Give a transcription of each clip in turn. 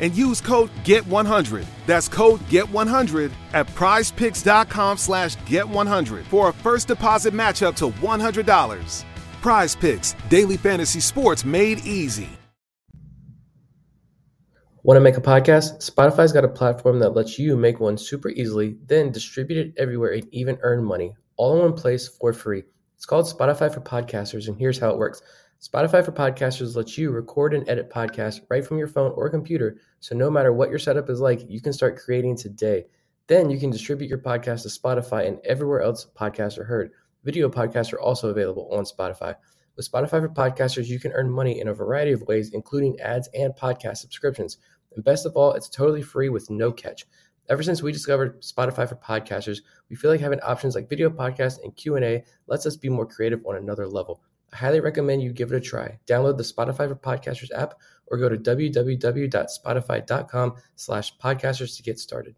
and use code GET100. That's code GET100 at prizepicks.com slash GET100 for a first deposit match up to $100. Prize Picks, daily fantasy sports made easy. Want to make a podcast? Spotify's got a platform that lets you make one super easily, then distribute it everywhere and even earn money, all in one place for free. It's called Spotify for Podcasters, and here's how it works. Spotify for Podcasters lets you record and edit podcasts right from your phone or computer. So no matter what your setup is like, you can start creating today. Then you can distribute your podcast to Spotify and everywhere else podcasts are heard. Video podcasts are also available on Spotify. With Spotify for Podcasters, you can earn money in a variety of ways, including ads and podcast subscriptions. And best of all, it's totally free with no catch. Ever since we discovered Spotify for Podcasters, we feel like having options like video podcasts and Q&A lets us be more creative on another level. I highly recommend you give it a try. Download the Spotify for Podcasters app or go to www.spotify.com slash podcasters to get started.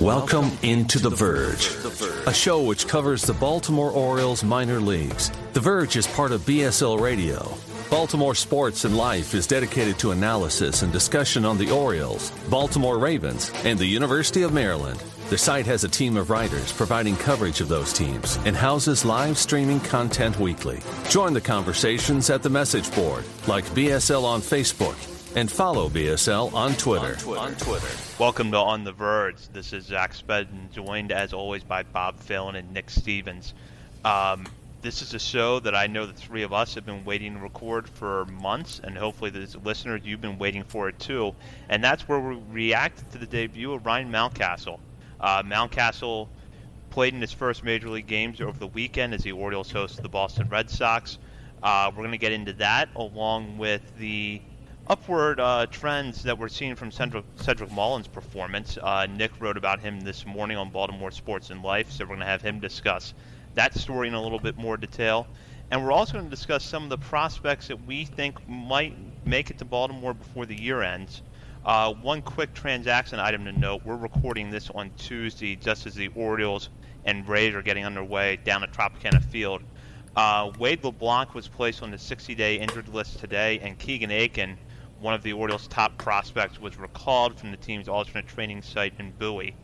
Welcome into The Verge, a show which covers the Baltimore Orioles minor leagues. The Verge is part of BSL Radio. Baltimore Sports and Life is dedicated to analysis and discussion on the Orioles, Baltimore Ravens, and the University of Maryland. The site has a team of writers providing coverage of those teams and houses live streaming content weekly. Join the conversations at the message board, like BSL on Facebook, and follow BSL on Twitter. On Twitter. On Twitter. Welcome to On the Verge. This is Zach Spedden, joined as always by Bob Phelan and Nick Stevens. Um, this is a show that I know the three of us have been waiting to record for months, and hopefully, the listeners, you've been waiting for it too. And that's where we react to the debut of Ryan Mountcastle. Uh, Mountcastle played in his first major league games over the weekend as the Orioles host the Boston Red Sox. Uh, we're going to get into that along with the upward uh, trends that we're seeing from Cedric, Cedric Mullins' performance. Uh, Nick wrote about him this morning on Baltimore Sports and Life, so we're going to have him discuss that story in a little bit more detail. And we're also going to discuss some of the prospects that we think might make it to Baltimore before the year ends. Uh, one quick transaction item to note: we're recording this on Tuesday, just as the Orioles and Rays are getting underway down at Tropicana Field. Uh, Wade LeBlanc was placed on the 60-day injured list today, and Keegan Akin, one of the Orioles' top prospects, was recalled from the team's alternate training site in Bowie.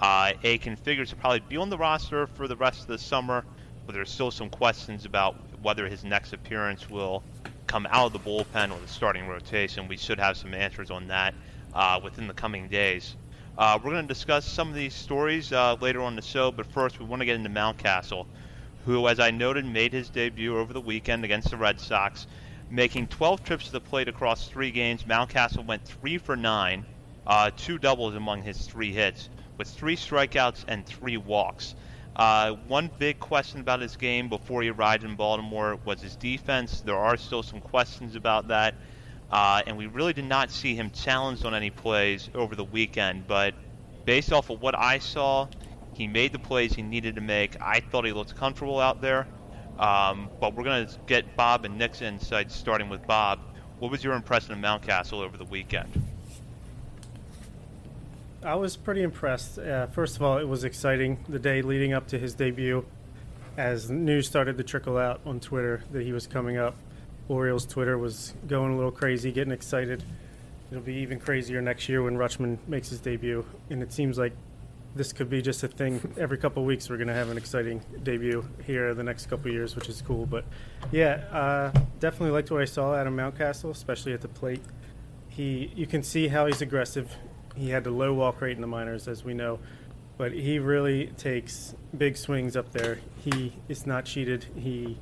Uh, Akin figures to probably be on the roster for the rest of the summer, but there's still some questions about whether his next appearance will come out of the bullpen or the starting rotation. We should have some answers on that uh, within the coming days. Uh, we're going to discuss some of these stories uh, later on the show, but first we want to get into Mountcastle, who, as I noted, made his debut over the weekend against the Red Sox, making 12 trips to the plate across three games. Mountcastle went three for nine, uh, two doubles among his three hits, with three strikeouts and three walks. Uh, one big question about his game before he arrived in Baltimore was his defense. There are still some questions about that. Uh, and we really did not see him challenged on any plays over the weekend. But based off of what I saw, he made the plays he needed to make. I thought he looked comfortable out there. Um, but we're going to get Bob and Nick's insights, starting with Bob. What was your impression of Mountcastle over the weekend? I was pretty impressed. Uh, first of all, it was exciting the day leading up to his debut, as news started to trickle out on Twitter that he was coming up. Orioles Twitter was going a little crazy, getting excited. It'll be even crazier next year when Rutschman makes his debut, and it seems like this could be just a thing. Every couple of weeks, we're going to have an exciting debut here the next couple of years, which is cool. But yeah, uh, definitely liked what I saw out of Mountcastle, especially at the plate. He, you can see how he's aggressive. He had the low walk rate in the minors, as we know, but he really takes big swings up there. He is not cheated. He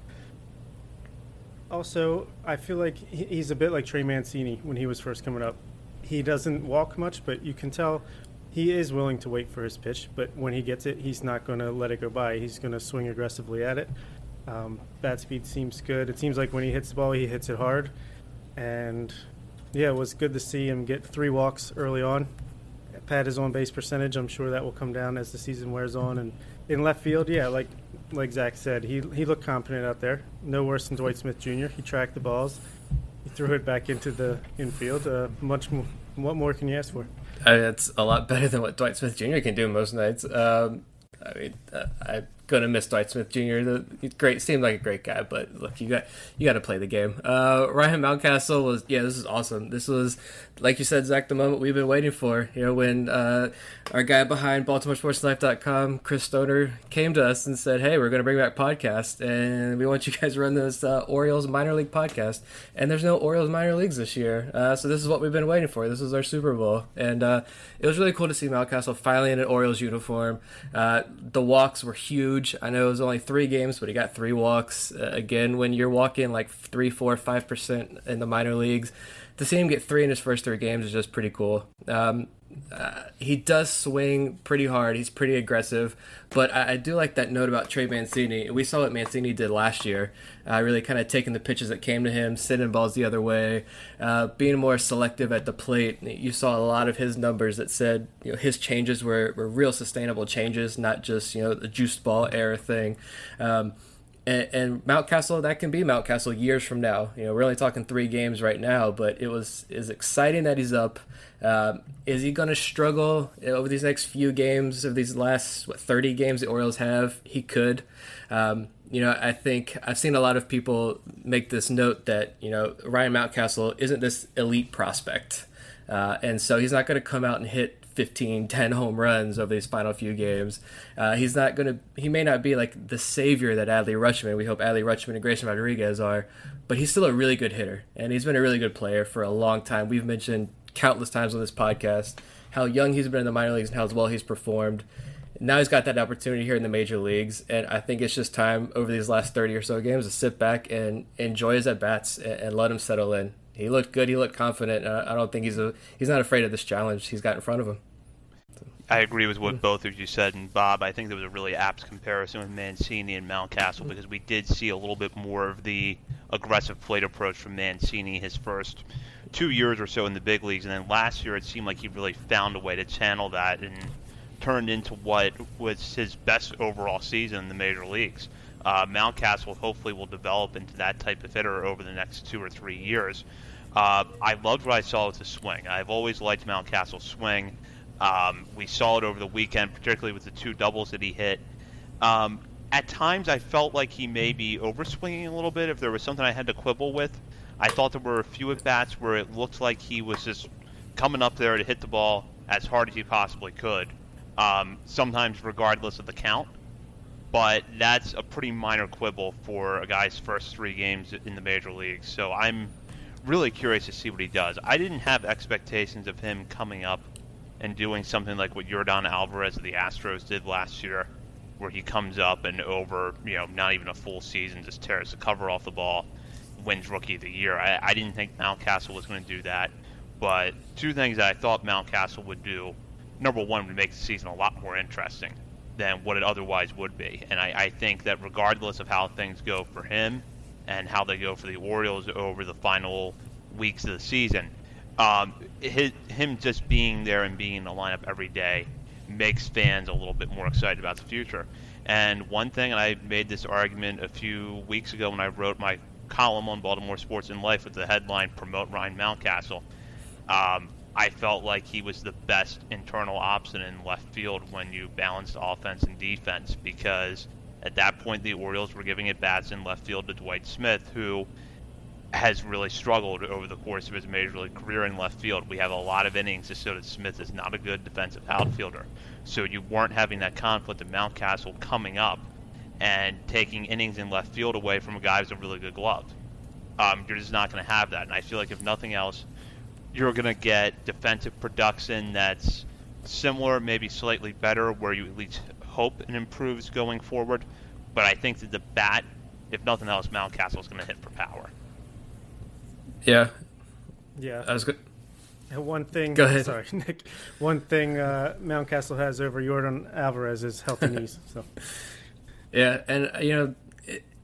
also, I feel like he's a bit like Trey Mancini when he was first coming up. He doesn't walk much, but you can tell he is willing to wait for his pitch. But when he gets it, he's not going to let it go by. He's going to swing aggressively at it. Um, bat speed seems good. It seems like when he hits the ball, he hits it hard. And yeah, it was good to see him get three walks early on. Pat his on base percentage. I'm sure that will come down as the season wears on. And in left field, yeah, like like Zach said, he he looked confident out there. No worse than Dwight Smith Jr. He tracked the balls. He threw it back into the infield. Uh, much more. What more can you ask for? I mean, it's a lot better than what Dwight Smith Jr. can do most nights. Um, I mean, uh, I gonna miss Dwight Smith Jr. The great, seemed like a great guy, but look, you got you got to play the game. Uh, Ryan Mountcastle was yeah, this is awesome. This was like you said, Zach, the moment we've been waiting for. You know, when uh, our guy behind BaltimoreSportsLife.com, Chris Stoner, came to us and said, "Hey, we're gonna bring back podcast, and we want you guys to run this uh, Orioles minor league podcast." And there's no Orioles minor leagues this year, uh, so this is what we've been waiting for. This is our Super Bowl, and uh, it was really cool to see Mountcastle finally in an Orioles uniform. Uh, the walks were huge. I know it was only three games, but he got three walks. Uh, again, when you're walking like three, four, five percent in the minor leagues, to see him get three in his first three games is just pretty cool. Um, uh, he does swing pretty hard. He's pretty aggressive, but I, I, do like that note about Trey Mancini. We saw what Mancini did last year, uh, really kind of taking the pitches that came to him, sending balls the other way, uh, being more selective at the plate. You saw a lot of his numbers that said you know his changes were, were real sustainable changes, not just you know the juiced ball era thing. Um, and, and Mountcastle, that can be Mountcastle years from now. You know, we're only talking three games right now, but it was is exciting that he's up. Uh, is he going to struggle over these next few games of these last what, 30 games the Orioles have? He could. Um, you know, I think I've seen a lot of people make this note that you know Ryan Mountcastle isn't this elite prospect, uh, and so he's not going to come out and hit 15, 10 home runs over these final few games. Uh, he's not going to, he may not be like the savior that Adley Rutschman, we hope Adley Rutschman and Grayson Rodriguez are, but he's still a really good hitter. And he's been a really good player for a long time. We've mentioned countless times on this podcast how young he's been in the minor leagues and how well he's performed. Now he's got that opportunity here in the major leagues, and I think it's just time over these last 30 or so games to sit back and enjoy his at bats and, and let him settle in he looked good. He looked confident. I don't think he's a he's not afraid of this challenge he's got in front of him. I agree with what both of you said, and Bob, I think there was a really apt comparison with Mancini and Mountcastle because we did see a little bit more of the aggressive plate approach from Mancini his first two years or so in the big leagues, and then last year it seemed like he really found a way to channel that and turned into what was his best overall season in the major leagues. Uh, Mountcastle hopefully will develop into that type of hitter over the next two or three years. Uh, I loved what I saw with the swing. I've always liked Mountcastle's swing. Um, we saw it over the weekend, particularly with the two doubles that he hit. Um, at times, I felt like he may be overswinging a little bit. If there was something I had to quibble with, I thought there were a few at bats where it looked like he was just coming up there to hit the ball as hard as he possibly could. Um, sometimes, regardless of the count. But that's a pretty minor quibble for a guy's first three games in the major leagues. So I'm really curious to see what he does. I didn't have expectations of him coming up and doing something like what Yordan Alvarez of the Astros did last year, where he comes up and over, you know, not even a full season, just tears the cover off the ball, wins Rookie of the Year. I, I didn't think Mountcastle was going to do that, but two things that I thought Mountcastle would do. Number one, would make the season a lot more interesting. than what it otherwise would be. And I, I think that regardless of how things go for him and how they go for the Orioles over the final weeks of the season, um, his, him just being there and being in the lineup every day makes fans a little bit more excited about the future. And one thing, and I made this argument a few weeks ago when I wrote my column on Baltimore Sports and Life with the headline "Promote Ryan Mountcastle." Um, I felt like he was the best internal option in left field when you balanced offense and defense because at that point the Orioles were giving at bats in left field to Dwight Smith, who has really struggled over the course of his major league career in left field. We have a lot of innings to show that Smith is not a good defensive outfielder. So you weren't having that conflict of Mountcastle coming up and taking innings in left field away from a guy who's a really good glove. Um, you're just not going to have that. And I feel like if nothing else, you're going to get defensive production that's similar, maybe slightly better, where you at least hope it improves going forward. But I think that the bat, if nothing else, Mountcastle is going to hit for power. Yeah. Yeah. That was good. One thing. Go ahead. Sorry, Nick. One thing uh, Mountcastle has over Yordan Alvarez is healthy knees. So. Yeah, and you know,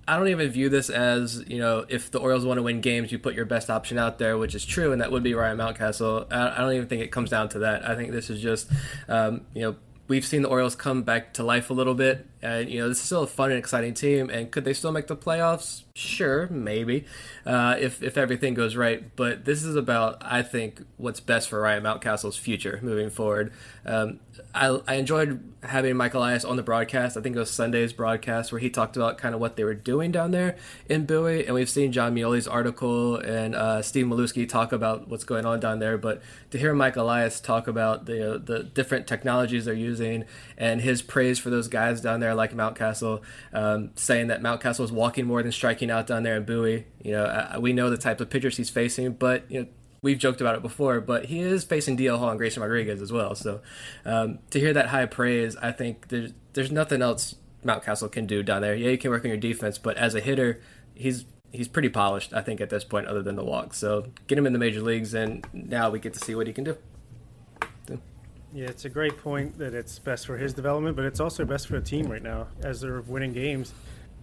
I don't even view this as you know, if the Orioles want to win games, you put your best option out there, which is true, and that would be Ryan Mountcastle. I, I don't even think it comes down to that. I think this is just, um, you know, we've seen the Orioles come back to life a little bit, and you know, this is still a fun and exciting team. And could they still make the playoffs? Sure, maybe, uh, if if everything goes right. But this is about, I think, what's best for Ryan Mountcastle's future moving forward. Um, I, I enjoyed having Mike Elias on the broadcast. I think it was Sunday's broadcast where he talked about kind of what they were doing down there in Bowie, and we've seen Jon Meoli's article and uh, Steve Melewski talk about what's going on down there. But to hear Mike Elias talk about the uh, the different technologies they're using and his praise for those guys down there like Mountcastle, um, saying that Mountcastle is walking more than striking out down there in Bowie. You know, uh, we know the type of pitchers he's facing, but you know we've joked about it before, but he is facing DL Hall and Grayson Rodriguez as well. So um, to hear that high praise, I think there's there's nothing else Mountcastle can do down there. Yeah, you can work on your defense, but as a hitter, he's he's pretty polished. I think at this point, other than the walk. So get him in the major leagues, and now we get to see what he can do. Yeah, it's a great point that it's best for his development, but it's also best for the team right now as they're winning games.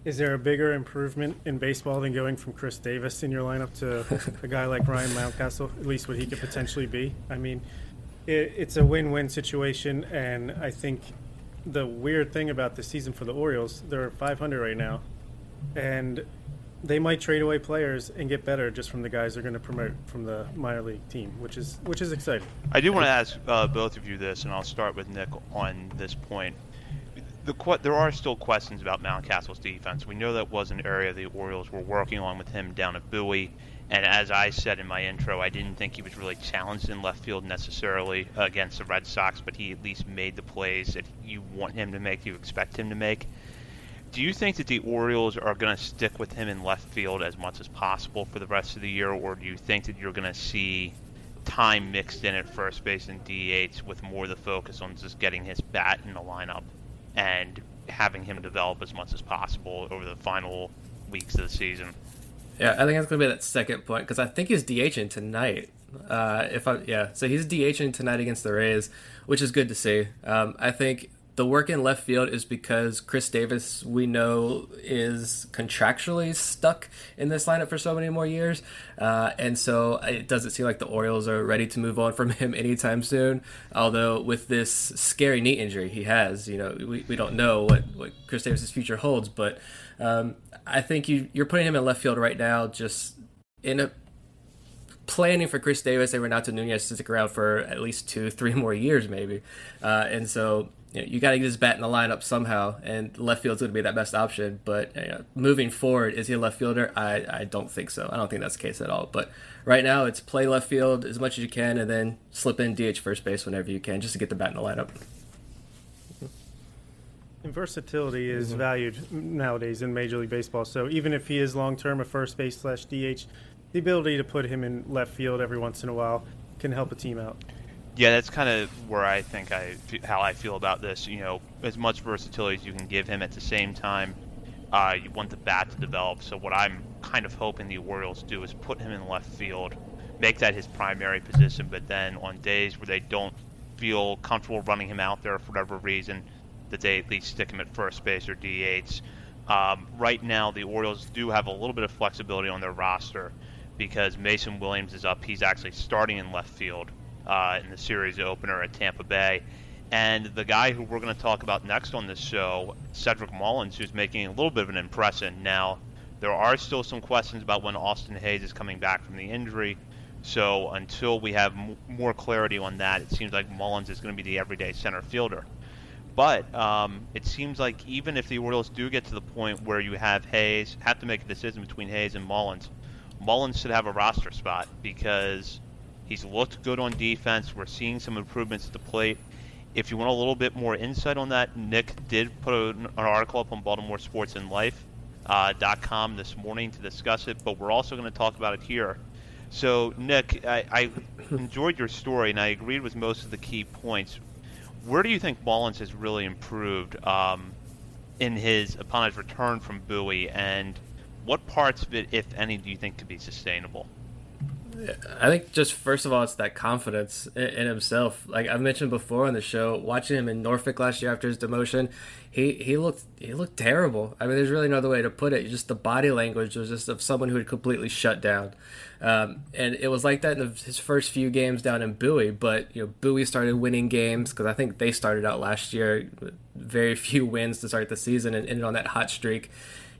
Is there a bigger improvement in baseball than going from Chris Davis in your lineup to a guy like Ryan Mountcastle? At least what he could potentially be. I mean, it, it's a win-win situation, and I think the weird thing about the season for the Orioles, they're 500 right now, and they might trade away players and get better just from the guys they're going to promote from the minor league team, which is which is exciting. I do want to ask uh, both of you this, and I'll start with Nick on this point. The there are still questions about Mountcastle's defense. We know that was an area the Orioles were working on with him down at Bowie, and as I said in my intro, I didn't think he was really challenged in left field necessarily against the Red Sox, but he at least made the plays that you want him to make, you expect him to make. Do you think that the Orioles are going to stick with him in left field as much as possible for the rest of the year, or do you think that you're going to see time mixed in at first base and DH with more of the focus on just getting his bat in the lineup and having him develop as much as possible over the final weeks of the season? Yeah, I think that's going to be that second point because I think he's DHing tonight. Uh, if I yeah, so he's DHing tonight against the Rays, which is good to see. Um, I think the work in left field is because Chris Davis, we know, is contractually stuck in this lineup for so many more years. Uh, and so it doesn't seem like the Orioles are ready to move on from him anytime soon. Although, with this scary knee injury he has, you know, we, we don't know what, what Chris Davis's future holds. But um, I think you, you're putting him in left field right now just in a planning for Chris Davis and Renato Nunez to stick around for at least two, three more years, maybe. Uh, and so you, know, you got to get his bat in the lineup somehow, and left field's going to be that best option. But you know, moving forward, is he a left fielder? I, I don't think so. I don't think that's the case at all. But right now, it's play left field as much as you can, and then slip in DH first base whenever you can, just to get the bat in the lineup. And versatility is mm-hmm. valued nowadays in Major League Baseball. So even if he is long term a first base slash DH, the ability to put him in left field every once in a while can help a team out. Yeah, that's kind of where I think I how I feel about this. You know, as much versatility as you can give him at the same time, uh, you want the bat to develop. So what I'm kind of hoping the Orioles do is put him in left field, make that his primary position. But then on days where they don't feel comfortable running him out there for whatever reason, that they at least stick him at first base or DH. Um, right now, the Orioles do have a little bit of flexibility on their roster because Mason Williams is up. He's actually starting in left field uh, in the series opener at Tampa Bay. And the guy who we're going to talk about next on this show, Cedric Mullins, who's making a little bit of an impression. Now, there are still some questions about when Austin Hays is coming back from the injury. So until we have m- more clarity on that, it seems like Mullins is going to be the everyday center fielder. But um, it seems like even if the Orioles do get to the point where you have Hays, have to make a decision between Hays and Mullins, Mullins should have a roster spot because he's looked good on defense. We're seeing some improvements at the plate. If you want a little bit more insight on that, Nick did put an article up on Baltimore Sports and Life uh, .com this morning to discuss it, but we're also going to talk about it here. So, Nick, I, I enjoyed your story and I agreed with most of the key points where do you think Mullins has really improved um, in his upon his return from Bowie, and what parts of it, if any, do you think could be sustainable? I think just first of all, it's that confidence in, himself. Like I mentioned before on the show, watching him in Norfolk last year after his demotion, he he looked he looked terrible. I mean, there's really no other way to put it. Just the body language was just of someone who had completely shut down. Um, and it was like that in the, his first few games down in Bowie. But you know, Bowie started winning games because I think they started out last year very few wins to start the season and ended on that hot streak.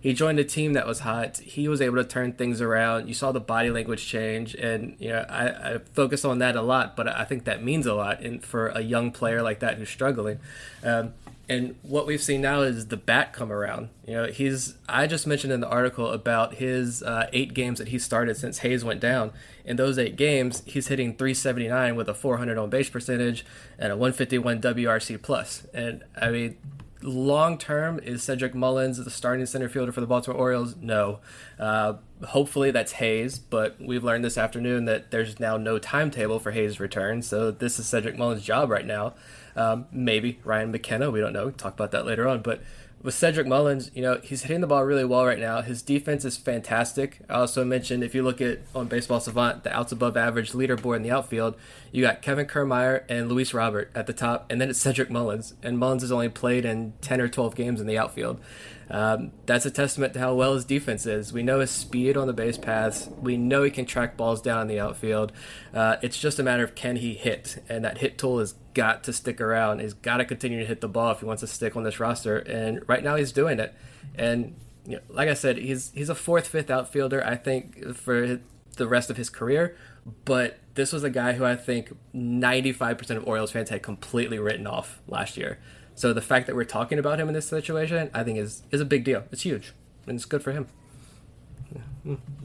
He joined a team that was hot. He was able to turn things around. You saw the body language change, and you know I, I focus on that a lot. But I think that means a lot in, for a young player like that who's struggling. Um, and what we've seen now is the bat come around. You know, he's. I just mentioned in the article about his uh, eight games that he started since Hays went down. In those eight games, he's hitting 379 with a 400 on base percentage and a 151 WRC plus. And I mean, long term, is Cedric Mullins the starting center fielder for the Baltimore Orioles? No. Uh, hopefully that's Hays, but we've learned this afternoon that there's now no timetable for Hays' return. So this is Cedric Mullins' job right now. Um, maybe Ryan McKenna, we don't know. We'll talk about that later on. But with Cedric Mullins, you know, he's hitting the ball really well right now. His defense is fantastic. I also mentioned if you look at on Baseball Savant, the outs above average leaderboard in the outfield, you got Kevin Kiermaier and Luis Robert at the top, and then it's Cedric Mullins. And Mullins has only played in 10 or 12 games in the outfield. Um, that's a testament to how well his defense is. We know his speed on the base paths. We know he can track balls down in the outfield. Uh, it's just a matter of can he hit, and that hit tool has got to stick around. He's got to continue to hit the ball if he wants to stick on this roster. And right now he's doing it. And you know, like I said, he's he's a fourth, fifth outfielder. I think for the rest of his career. But this was a guy who I think 95% of Orioles fans had completely written off last year. So the fact that we're talking about him in this situation, I think is is a big deal. It's huge, and it's good for him.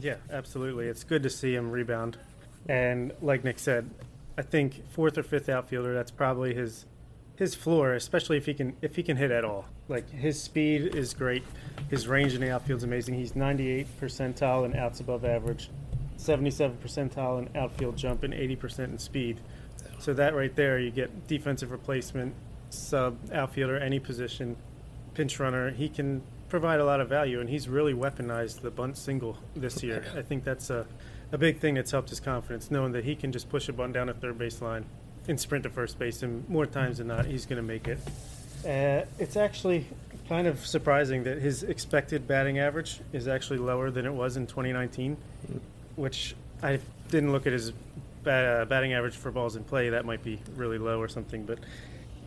Yeah, absolutely. It's good to see him rebound. And like Nick said, I think fourth or fifth outfielder, that's probably his his floor, especially if he can if he can hit at all. Like his speed is great, his range in the outfield is amazing. He's 98 percentile in outs above average, 77 percentile in outfield jump, and 80 percent in speed. So that right there, you get defensive replacement, sub outfielder, any position, pinch runner. He can provide a lot of value, and he's really weaponized the bunt single this year. I think that's a, a big thing that's helped his confidence, knowing that he can just push a bunt down a third base line and sprint to first base, and more times than not, he's going to make it. Uh, it's actually kind of surprising that his expected batting average is actually lower than it was in 2019, which I didn't look at his bat, uh, batting average for balls in play. That might be really low or something, but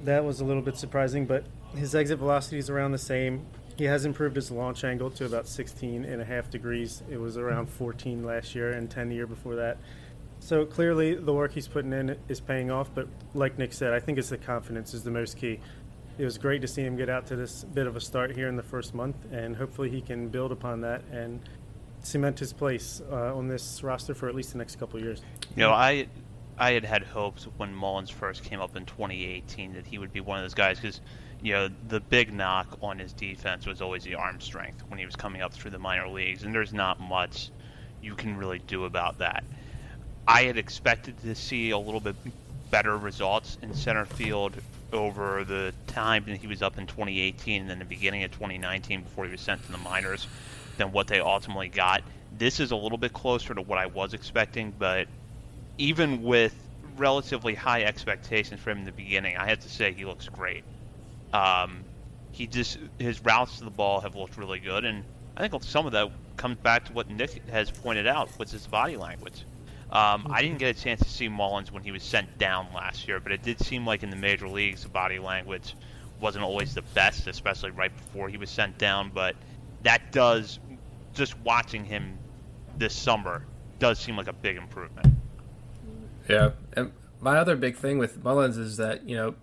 that was a little bit surprising. But his exit velocity is around the same. He has improved his launch angle to about 16 and a half degrees. It was around 14 last year and 10 the year before that. So clearly, the work he's putting in is paying off. But like Nick said, I think it's the confidence is the most key. It was great to see him get out to this bit of a start here in the first month, and hopefully he can build upon that and cement his place uh, on this roster for at least the next couple years. You know, I I had had hopes when Mullins first came up in 2018 that he would be one of those guys because, you know, the big knock on his defense was always the arm strength when he was coming up through the minor leagues, and there's not much you can really do about that. I had expected to see a little bit better results in center field over the time that he was up in 2018 and then the beginning of 2019 before he was sent to the minors than what they ultimately got. This is a little bit closer to what I was expecting, but even with relatively high expectations for him in the beginning, I have to say he looks great. Um, he just his routes to the ball have looked really good, and I think some of that comes back to what Nick has pointed out, was his body language. Um, I didn't get a chance to see Mullins when he was sent down last year, but it did seem like in the major leagues the body language wasn't always the best, especially right before he was sent down. But that does, just watching him this summer, does seem like a big improvement. Yeah, and my other big thing with Mullins is that you know,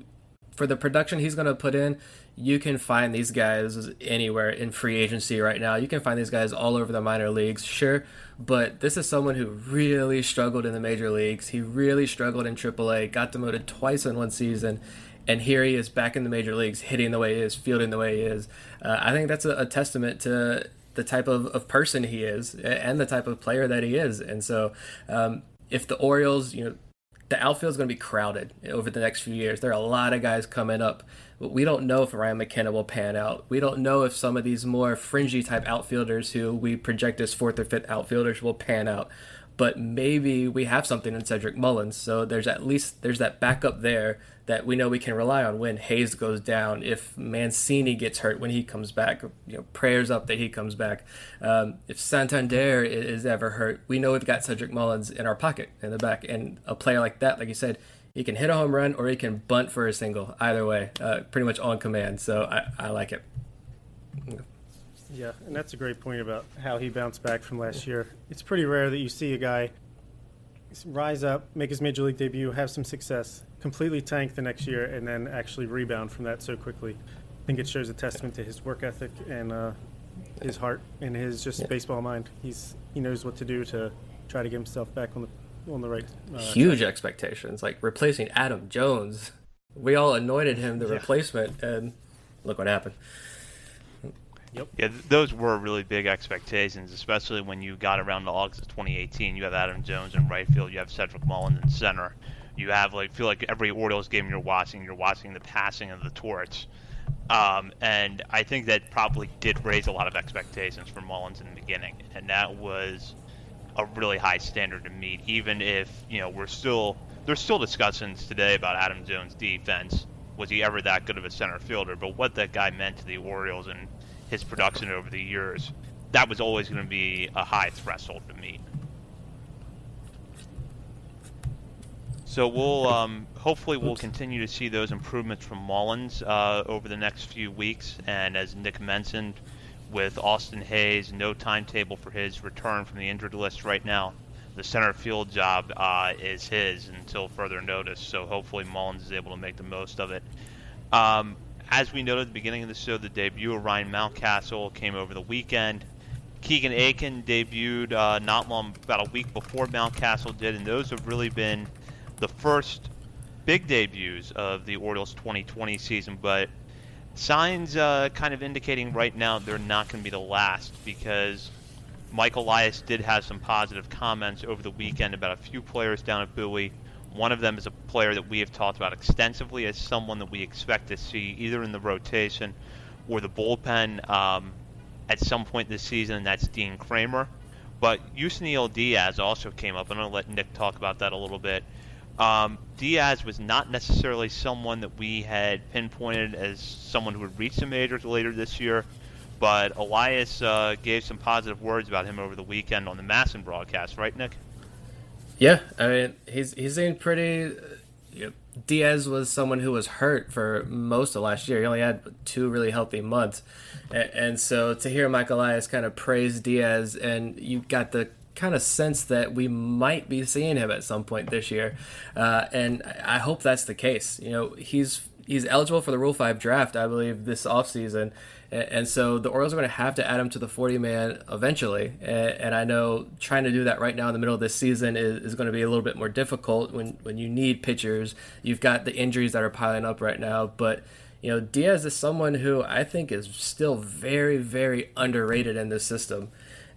for the production he's going to put in, you can find these guys anywhere in free agency right now. You can find these guys all over the minor leagues, sure, but this is someone who really struggled in the major leagues. He really struggled in AAA, got demoted twice in one season, and here he is back in the major leagues, hitting the way he is, fielding the way he is. Uh, I think that's a, a testament to the type of, of person he is and the type of player that he is. And so, um, if the Orioles, you know, the outfield is going to be crowded over the next few years. There are a lot of guys coming up. But we don't know if Ryan McKenna will pan out. We don't know if some of these more fringy type outfielders who we project as fourth or fifth outfielders will pan out. But maybe we have something in Cedric Mullins. So there's at least there's that backup there that we know we can rely on when Hays goes down, if Mancini gets hurt when he comes back, you know, prayers up that he comes back. Um, if Santander is ever hurt, we know we've got Cedric Mullins in our pocket in the back, and a player like that, like you said, he can hit a home run or he can bunt for a single. Either way, uh, pretty much on command. So I, I like it. Yeah, and that's a great point about how he bounced back from last year. It's pretty rare that you see a guy rise up, make his major league debut, have some success, completely tank the next year, and then actually rebound from that so quickly. I think it shows a testament to his work ethic and uh, his heart and his just yeah. baseball mind. He's he knows what to do to try to get himself back on the on the right. Uh, Huge track. expectations, like replacing Adam Jones. We all anointed him the yeah. replacement, and look what happened. Yep. Yeah, those were really big expectations, especially when you got around to August of 2018. You have Adam Jones in right field, you have Cedric Mullins in center you have like feel like every Orioles game you're watching, you're watching the passing of the torch. Um, and I think that probably did raise a lot of expectations for Mullins in the beginning, and that was a really high standard to meet. Even if you know we're still there's still discussions today about Adam Jones' defense. Was he ever that good of a center fielder? But what that guy meant to the Orioles and his production over the years, that was always going to be a high threshold to meet. So we'll um, hopefully we'll continue to see those improvements from Mullins uh, over the next few weeks. And as Nick mentioned, with Austin Hays, no timetable for his return from the injured list right now. The center field job uh, is his until further notice. So hopefully Mullins is able to make the most of it. Um, as we noted at the beginning of the show, the debut of Ryan Mountcastle came over the weekend. Keegan Akin debuted uh, not long, about a week before Mountcastle did, and those have really been the first big debuts of the Orioles 2020 season, but signs uh, kind of indicating right now they're not going to be the last because Michael Elias did have some positive comments over the weekend about a few players down at Bowie. One of them is a player that we have talked about extensively as someone that we expect to see either in the rotation or the bullpen um, at some point this season, and that's Dean Kremer. But Yusniel Diaz also came up. And to let Nick talk about that a little bit. Um, Diaz was not necessarily someone that we had pinpointed as someone who would reach the majors later this year, but Elias uh, gave some positive words about him over the weekend on the MASN broadcast, right, Nick? Yeah, I mean he's he's in pretty. You know, Diaz was someone who was hurt for most of last year. He only had two really healthy months, and, and so to hear Mike Elias kind of praise Diaz, and you got the kind of sense that we might be seeing him at some point this year, uh, and I hope that's the case. You know, he's he's eligible for the Rule Five draft, I believe, this offseason. And so the Orioles are going to have to add him to the 40 man eventually. And I know trying to do that right now in the middle of this season is, is going to be a little bit more difficult when, when you need pitchers. You've got the injuries that are piling up right now. But, you know, Diaz is someone who I think is still very, very underrated in this system.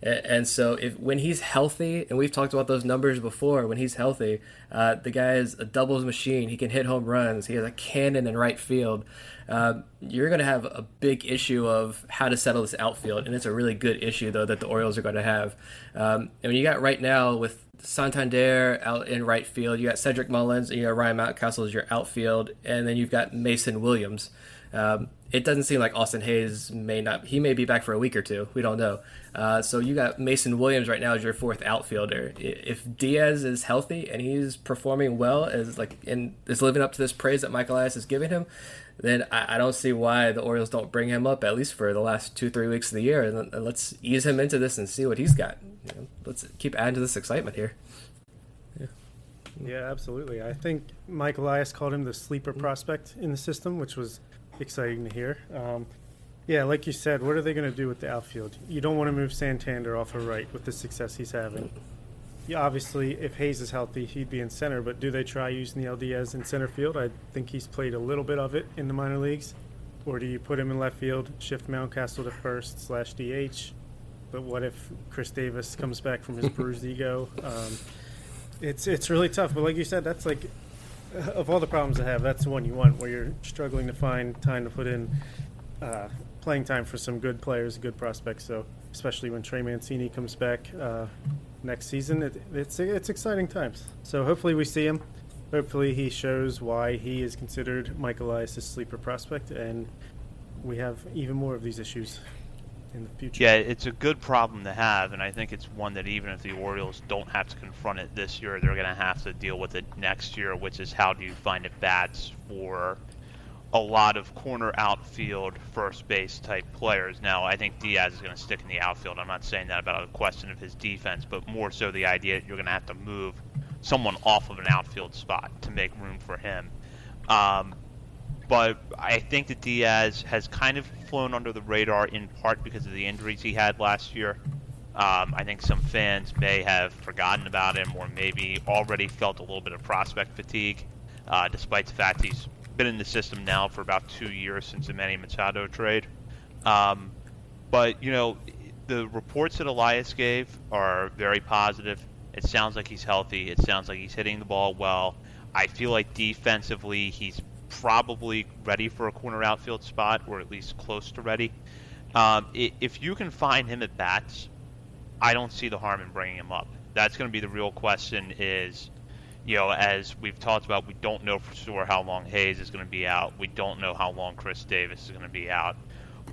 And so, if when he's healthy, and we've talked about those numbers before, when he's healthy, uh, the guy is a doubles machine. He can hit home runs. He has a cannon in right field. Uh, you're going to have a big issue of how to settle this outfield, and it's a really good issue though that the Orioles are going to have. Um, and when you got right now with Santander out in right field, you got Cedric Mullins, and you got Ryan Mountcastle as your outfield, and then you've got Mason Williams. Um, it doesn't seem like Austin Hays may not. He may be back for a week or two. We don't know. Uh, so you got Mason Williams right now as your fourth outfielder. If Diaz is healthy and he's performing well, as like and is living up to this praise that Michael Elias is giving him, then I, I, don't see why the Orioles don't bring him up at least for the last two three weeks of the year, and, let's ease him into this and see what he's got. You know, let's keep adding to this excitement here. Yeah. Yeah, absolutely. I think Mike Elias called him the sleeper prospect in the system, which was exciting to hear. Um, yeah, like you said, what are they going to do with the outfield? You don't want to move Santander off of right with the success he's having. Obviously, if Hays is healthy, he'd be in center, but do they try using the LDS in center field? I think he's played a little bit of it in the minor leagues. Or do you put him in left field, shift Mountcastle to first slash DH? But what if Chris Davis comes back from his bruised ego? Um, it's it's really tough. But like you said, that's like of all the problems I have, that's the one you want, where you're struggling to find time to put in uh, playing time for some good players, good prospects. So especially when Trey Mancini comes back uh, next season, it, it's it's exciting times. So hopefully we see him. Hopefully he shows why he is considered Mike Elias' sleeper prospect, and we have even more of these issues in the future. Yeah, it's a good problem to have, and I think it's one that even if the Orioles don't have to confront it this year, they're going to have to deal with it next year, which is how do you find at bats for a lot of corner outfield, first base type players. Now, I think Diaz is going to stick in the outfield. I'm not saying that about a question of his defense, but more so the idea that you're going to have to move someone off of an outfield spot to make room for him. Um, but I think that Diaz has kind of flown under the radar in part because of the injuries he had last year. Um, I think some fans may have forgotten about him or maybe already felt a little bit of prospect fatigue, uh, despite the fact he's been in the system now for about two years since the Manny Machado trade. Um, but, you know, the reports that Elias gave are very positive. It sounds like he's healthy. It sounds like he's hitting the ball well. I feel like defensively he's probably ready for a corner outfield spot, or at least close to ready. Um, if you can find him at bats, I don't see the harm in bringing him up. That's going to be the real question. Is you know, as we've talked about, we don't know for sure how long Hays is going to be out. We don't know how long Chris Davis is going to be out.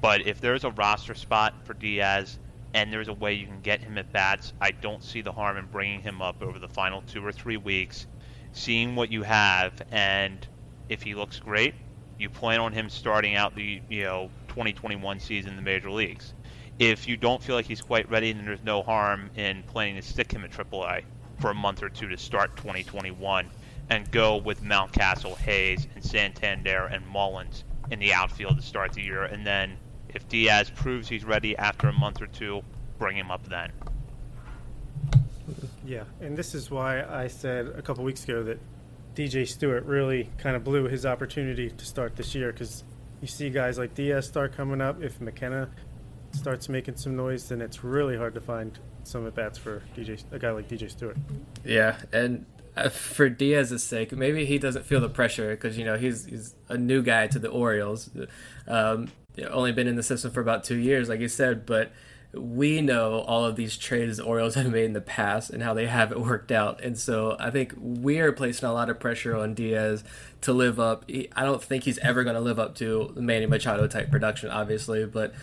But if there's a roster spot for Diaz and there's a way you can get him at bats, I don't see the harm in bringing him up over the final two or three weeks, seeing what you have, and if he looks great, you plan on him starting out the you know 2021 season in the major leagues. If you don't feel like he's quite ready, then there's no harm in planning to stick him at AAA for a month or two to start 2021 and go with Mountcastle, Hays, and Santander and Mullins in the outfield to start the year. And then if Diaz proves he's ready after a month or two, bring him up then. Yeah, and this is why I said a couple weeks ago that DJ Stewart really kind of blew his opportunity to start this year because you see guys like Diaz start coming up. If McKenna starts making some noise, then it's really hard to find some at bats for DJ, a guy like DJ Stewart. Yeah, and uh, for Diaz's sake, maybe he doesn't feel the pressure because you know he's he's a new guy to the Orioles, um, only been in the system for about two years, like you said, but we know all of these trades the Orioles have made in the past and how they have it worked out. And so I think we're placing a lot of pressure on Diaz to live up. I don't think he's ever going to live up to Manny Machado type production, obviously, but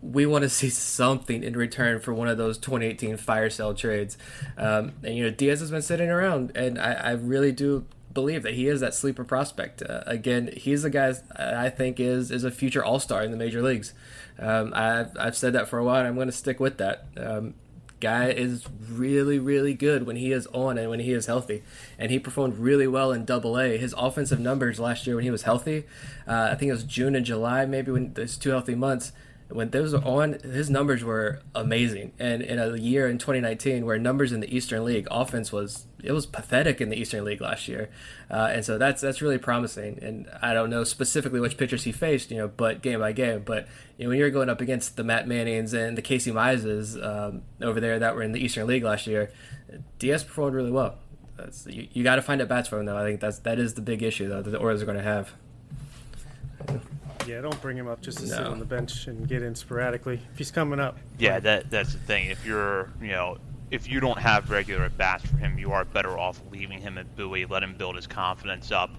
we want to see something in return for one of those 2018 fire sale trades. Um, and, you know, Diaz has been sitting around, and I, I really do believe that he is that sleeper prospect. Uh, again, he's the guy I think is is a future All Star in the major leagues. Um, I've I've said that for a while, I'm going to stick with that. Um, guy is really really good when he is on and when he is healthy, and he performed really well in Double A. His offensive numbers last year when he was healthy, uh, I think it was June and July, maybe when those two healthy months when those were on, his numbers were amazing. And in a year in 2019 where numbers in the Eastern League offense was it was pathetic in the Eastern League last year, uh, and so that's that's really promising. And I don't know specifically which pitchers he faced, you know, but game by game. But you know, when you're going up against the Matt Mannings and the Casey Mizes um, over there that were in the Eastern League last year, Diaz performed really well. That's, you, you got to find at bats for him though. I think that's that is the big issue though that the Orioles are going to have. Yeah, don't bring him up just to no. sit on the bench and get in sporadically. If he's coming up. Yeah, that that's the thing. If you're, you know, if you don't have regular at bats for him, you are better off leaving him at Bowie, let him build his confidence up.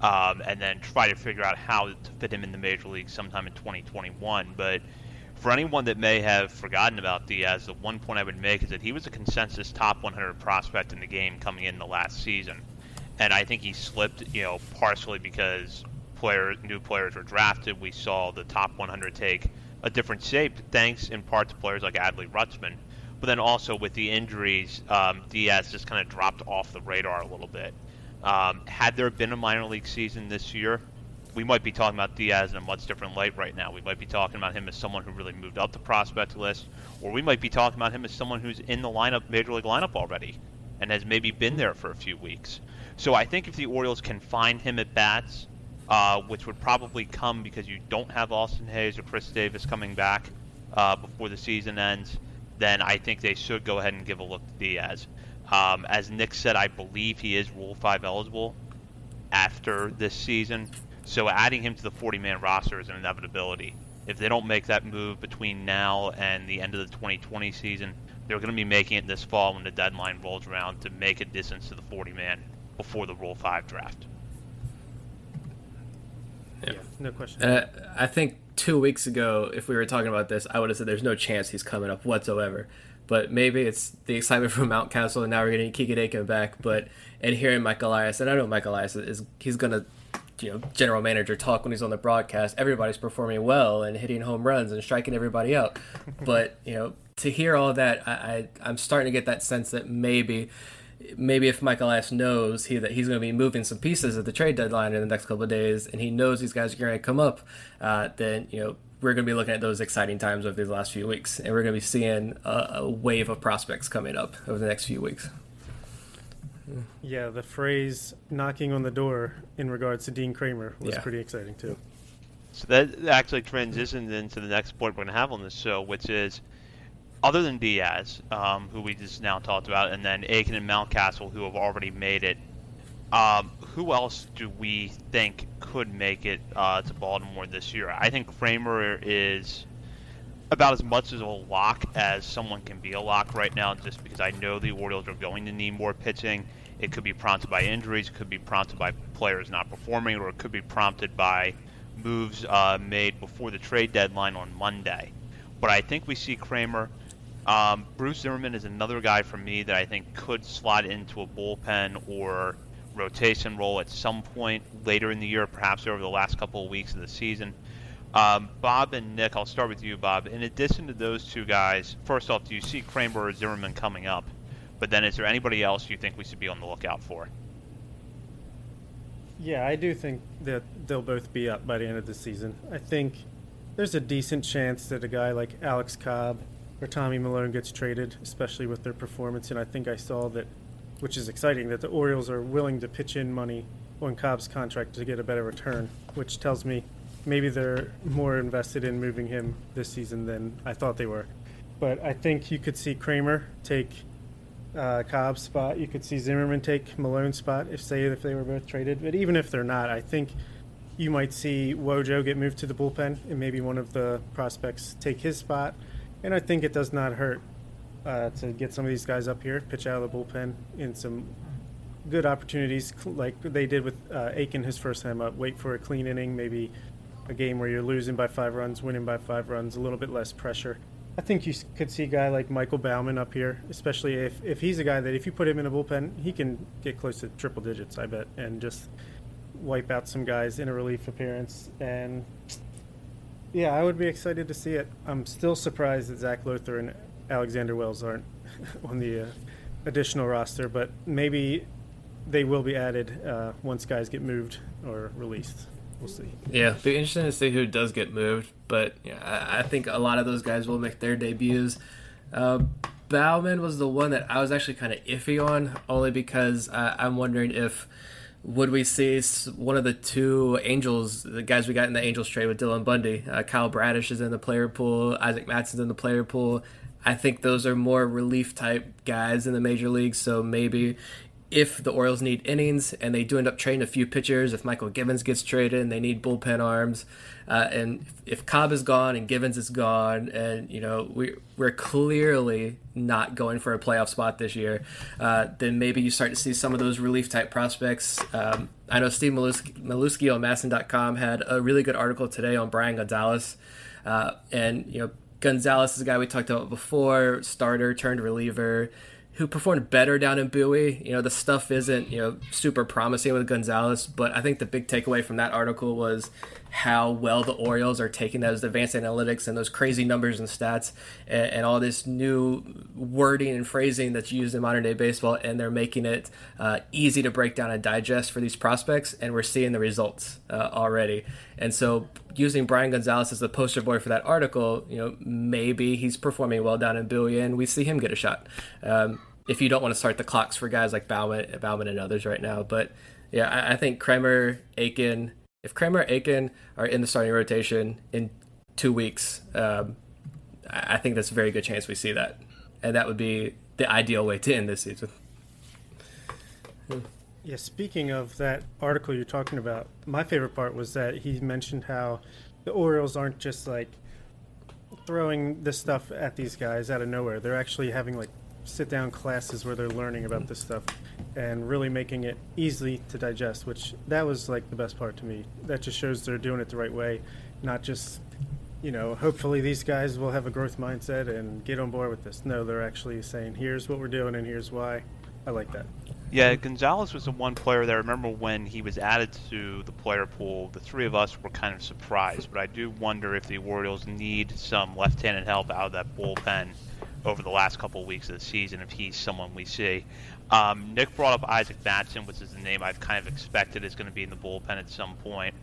um, and then try to figure out how to fit him in the major league sometime in 2021. But for anyone that may have forgotten about Diaz, the one point I would make is that he was a consensus top 100 prospect in the game coming in the last season, and I think he slipped, you know, partially because players, new players were drafted. We saw the top 100 take a different shape, thanks in part to players like Adley Rutschman. But then also with the injuries, um, Diaz just kind of dropped off the radar a little bit. Um, had there been a minor league season this year, we might be talking about Diaz in a much different light right now. We might be talking about him as someone who really moved up the prospect list, or we might be talking about him as someone who's in the lineup, major league lineup already, and has maybe been there for a few weeks. So I think if the Orioles can find him at bats, uh, which would probably come because you don't have Austin Hays or Chris Davis coming back uh, before the season ends, then I think they should go ahead and give a look to Diaz. Um, as Nick said, I believe he is Rule 5 eligible after this season. So adding him to the 40 man roster is an inevitability. If they don't make that move between now and the end of the 2020 season, they're going to be making it this fall when the deadline rolls around to make a distance to the 40 man before the Rule 5 draft. Yeah, no question. Uh, I think two weeks ago, if we were talking about this, I would have said there's no chance he's coming up whatsoever. But maybe it's the excitement from Mountcastle, and now we're getting Akin back. But and hearing Mike Elias, and I know Mike Elias is he's gonna, you know, general manager talk when he's on the broadcast. Everybody's performing well and hitting home runs and striking everybody out. but you know, to hear all that, I, I I'm starting to get that sense that maybe maybe if Michael Elias knows he that he's going to be moving some pieces at the trade deadline in the next couple of days, and he knows these guys are going to come up, uh, then you know we're going to be looking at those exciting times over these last few weeks, and we're going to be seeing a, a wave of prospects coming up over the next few weeks. Yeah, the phrase "knocking on the door" in regards to Dean Kremer was Yeah. pretty exciting too. So that actually transitions into the next point we're going to have on this show, which is other than Diaz, um, who we just now talked about, and then Akin and Mountcastle, who have already made it. Um, who else do we think could make it uh, to Baltimore this year? I think Kremer is about as much as a lock as someone can be a lock right now, just because I know the Orioles are going to need more pitching. It could be prompted by injuries, it could be prompted by players not performing, or it could be prompted by moves uh, made before the trade deadline on Monday. But I think we see Kremer. Um, Bruce Zimmermann is another guy for me that I think could slot into a bullpen or rotation role at some point later in the year, perhaps over the last couple of weeks of the season. Um, Bob and Nick, I'll start with you, Bob. In addition to those two guys, first off, do you see Kremer or Zimmermann coming up? But then, is there anybody else you think we should be on the lookout for? Yeah, I do think that they'll both be up by the end of the season. I think there's a decent chance that a guy like Alex Cobb or Tommy Milone gets traded, especially with their performance. And I think I saw that, which is exciting, that the Orioles are willing to pitch in money on Cobb's contract to get a better return, which tells me maybe they're more invested in moving him this season than I thought they were. But I think you could see Kremer take uh, Cobb's spot. You could see Zimmermann take Milone's spot if say if they were both traded. But even if they're not, I think you might see Wojo get moved to the bullpen and maybe one of the prospects take his spot. And I think it does not hurt uh, to get some of these guys up here, pitch out of the bullpen in some good opportunities like they did with uh, Akin his first time up. Wait for a clean inning, maybe a game where you're losing by five runs, winning by five runs, a little bit less pressure. I think you could see a guy like Michael Baumann up here, especially if, if he's a guy that if you put him in a bullpen, he can get close to triple digits, I bet, and just wipe out some guys in a relief appearance. And yeah, I would be excited to see it. I'm still surprised that Zach Lowther and Alexander Wells aren't on the uh, additional roster, but maybe they will be added uh, once guys get moved or released. We'll see. Yeah, be interesting to see who does get moved, but yeah, I, I think a lot of those guys will make their debuts. Uh, Baumann was the one that I was actually kind of iffy on, only because I, I'm wondering if would we see one of the two Angels, the guys we got in the Angels trade with Dylan Bundy, uh, Kyle Bradish is in the player pool, Isaac Mattson's in the player pool. I think those are more relief type guys in the major leagues, so maybe if the Orioles need innings and they do end up trading a few pitchers, if Mychal Givens gets traded and they need bullpen arms, uh, and if Cobb is gone and Givens is gone, and you know we we're clearly not going for a playoff spot this year, uh, then maybe you start to see some of those relief type prospects. Um, I know Steve Melewski on MASN.com had a really good article today on Brian Gonzalez, uh, and you know Gonzalez is a guy we talked about before, starter turned reliever who performed better down in Bowie. You know, the stuff isn't, you know, super promising with Gonzalez, but I think the big takeaway from that article was how well the Orioles are taking those advanced analytics and those crazy numbers and stats and, and all this new wording and phrasing that's used in modern day baseball, and they're making it uh, easy to break down and digest for these prospects, and we're seeing the results uh, already. And so, using Brian Gonzalez as the poster boy for that article, you know, maybe he's performing well down in Bowie, and we see him get a shot. Um, if you don't want to start the clocks for guys like Baumann, Baumann and others right now, but yeah, I, I think Kremer, Akin, if Kremer, Akin are in the starting rotation in two weeks, um, I think that's a very good chance we see that, and that would be the ideal way to end this season. Yeah, speaking of that article you're talking about, my favorite part was that he mentioned how the Orioles aren't just like throwing this stuff at these guys out of nowhere. They're actually having like sit down classes where they're learning about this stuff and really making it easy to digest, which that was like the best part to me. That just shows they're doing it the right way, not just, you know, hopefully these guys will have a growth mindset and get on board with this. No, they're actually saying, here's what we're doing and here's why. I like that. Yeah, Gonzalez was the one player that I remember when he was added to the player pool. The three of us were kind of surprised, but I do wonder if the Orioles need some left-handed help out of that bullpen over the last couple of weeks of the season if he's someone we see. Um, Nick brought up Isaac Mattson, which is the name I've kind of expected is going to be in the bullpen at some point.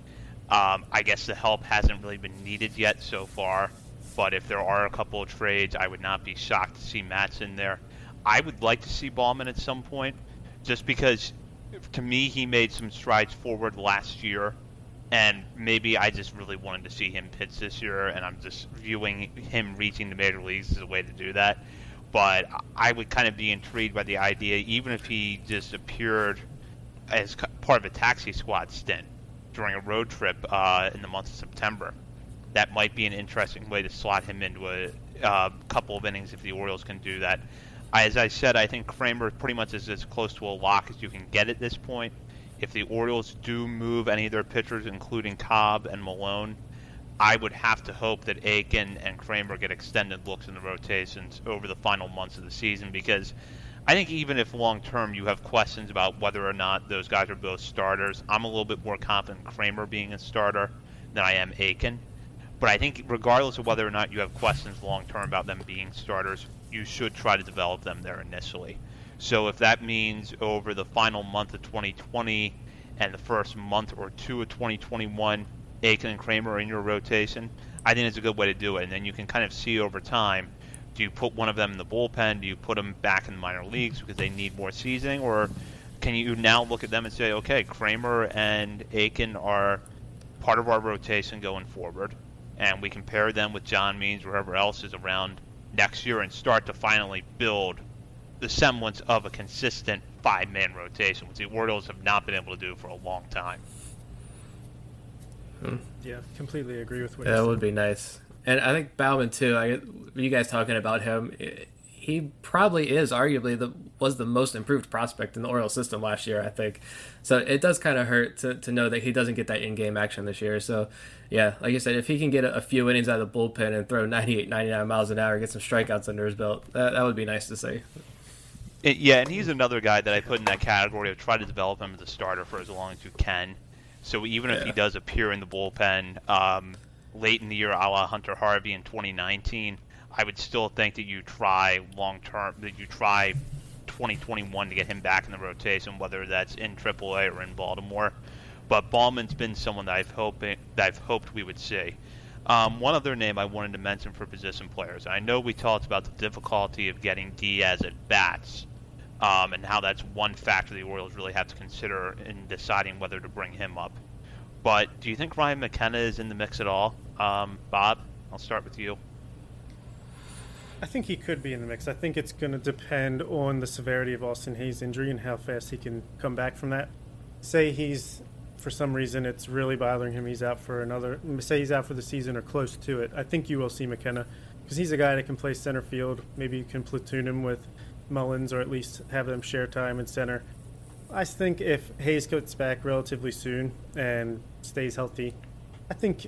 Um, I guess the help hasn't really been needed yet so far, but if there are a couple of trades, I would not be shocked to see Mattson there. I would like to see Baumann at some point, just because to me he made some strides forward last year and maybe I just really wanted to see him pitch this year, and I'm just viewing him reaching the major leagues as a way to do that. But I would kind of be intrigued by the idea, even if he just appeared as part of a taxi squad stint during a road trip uh, in the month of September. That might be an interesting way to slot him into a uh, couple of innings if the Orioles can do that. As I said, I think Kremer pretty much is as close to a lock as you can get at this point if the Orioles do move any of their pitchers, including Cobb and Milone, I would have to hope that Akin and Kremer get extended looks in the rotations over the final months of the season because I think even if long term you have questions about whether or not those guys are both starters, I'm a little bit more confident Kremer being a starter than I am Akin. But I think regardless of whether or not you have questions long term about them being starters, you should try to develop them there initially. So if that means over the final month of 2020 and the first month or two of 2021, Akin and Kremer are in your rotation, I think it's a good way to do it. And then you can kind of see over time do you put one of them in the bullpen? Do you put them back in the minor leagues because they need more seasoning? Or can you now look at them and say, okay, Kremer and Akin are part of our rotation going forward, and we pair them with John Means or whoever else is around next year and start to finally build the semblance of a consistent five man rotation, which the Orioles have not been able to do for a long time. Hmm. Yeah, completely agree with what yeah, that would be nice. And I think Baumann too. I you guys talking about him. He probably is arguably the was the most improved prospect in the Orioles system last year. I think. So it does kind of hurt to, to know that he doesn't get that in game action this year. So yeah, like you said, if he can get a, a, few innings out of the bullpen and throw 98, 99 miles an hour, get some strikeouts under his belt, that, that would be nice to see. It, yeah, and he's another guy that I put in that category of try to develop him as a starter for as long as you can. So even yeah. if he does appear in the bullpen um, late in the year, a la Hunter Harvey in 2019, I would still think that you try long term, that you try 2021 to get him back in the rotation, whether that's in AAA or in Baltimore. But Baumann's been someone that I've hoping that I've hoped we would see. Um, one other name I wanted to mention for position players. I know we talked about the difficulty of getting Diaz at bats, um, and how that's one factor the Orioles really have to consider in deciding whether to bring him up. But do you think Ryan McKenna is in the mix at all? Um, Bob, I'll start with you. I think he could be in the mix. I think it's going to depend on the severity of Austin Hays' injury and how fast he can come back from that. Say he's, for some reason, it's really bothering him. He's out for another. Say he's out for the season or close to it. I think you will see McKenna because he's a guy that can play center field. Maybe you can platoon him with Mullins or at least have them share time in center. I think if Hays gets back relatively soon and stays healthy, I think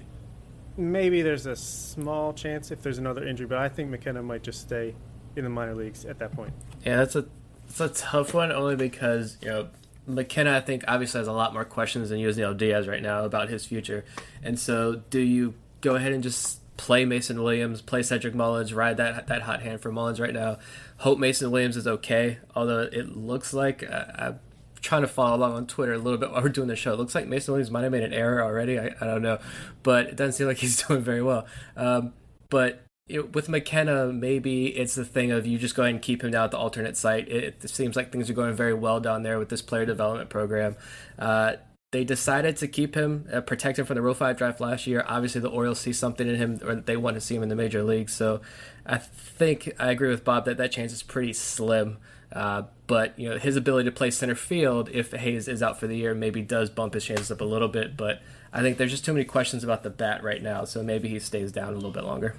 maybe there's a small chance if there's another injury, but I think McKenna might just stay in the minor leagues at that point. Yeah, that's a it's a tough one only because you know McKenna I think obviously has a lot more questions than Yusniel Diaz right now about his future, and so do you go ahead and just play Mason Williams, play Cedric Mullins, ride that that hot hand for Mullins right now? Hope Mason Williams is okay, although it looks like uh, I'm trying to follow along on Twitter a little bit while we're doing the show. It looks like Mason Williams might have made an error already. I, I don't know, but it doesn't seem like he's doing very well. Um, but with McKenna, maybe it's the thing of you just go ahead and keep him down at the alternate site. It, it seems like things are going very well down there with this player development program. Uh, they decided to keep him, uh, protect him from the Rule 5 draft last year. Obviously, the Orioles see something in him, or they want to see him in the major leagues. So I think I agree with Bob that that chance is pretty slim. Uh, but you know his ability to play center field if Hays is out for the year maybe does bump his chances up a little bit. But I think there's just too many questions about the bat right now, so maybe he stays down a little bit longer.